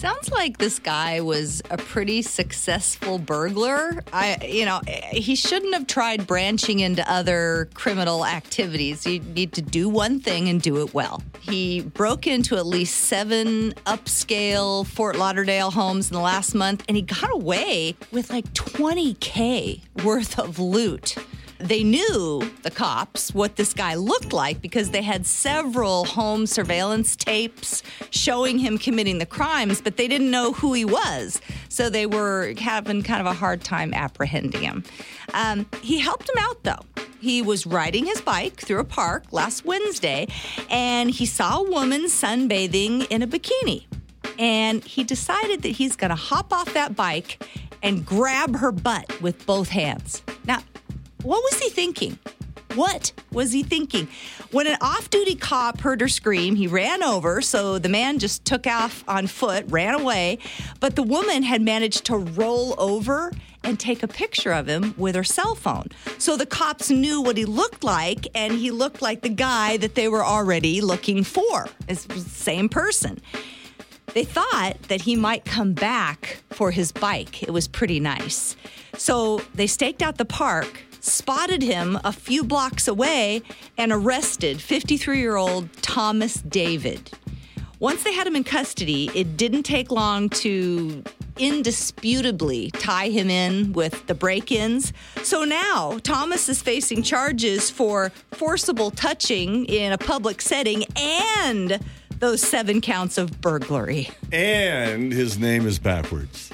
Sounds like this guy was a pretty successful burglar. I, you know, he shouldn't have tried branching into other criminal activities. You need to do one thing and do it well. He broke into at least seven upscale Fort Lauderdale homes in the last month, and he got away with like 20K worth of loot. They knew, the cops, what this guy looked like because they had several home surveillance tapes showing him committing the crimes, but they didn't know who he was. So they were having kind of a hard time apprehending him. Um, he helped him out, though. He was riding his bike through a park last Wednesday and he saw a woman sunbathing in a bikini. And he decided that he's going to hop off that bike and grab her butt with both hands. What was he thinking? What was he thinking? When an off duty cop heard her scream, he ran over. So the man just took off on foot, ran away. But the woman had managed to roll over and take a picture of him with her cell phone. So the cops knew what he looked like, and he looked like the guy that they were already looking for. It's the same person. They thought that he might come back for his bike. It was pretty nice. So they staked out the park spotted him a few blocks away and arrested 53 year old Thomas David. Once they had him in custody, it didn't take long to indisputably tie him in with the break ins. So now Thomas is facing charges for forcible touching in a public setting and those seven counts of burglary. And his name is backwards.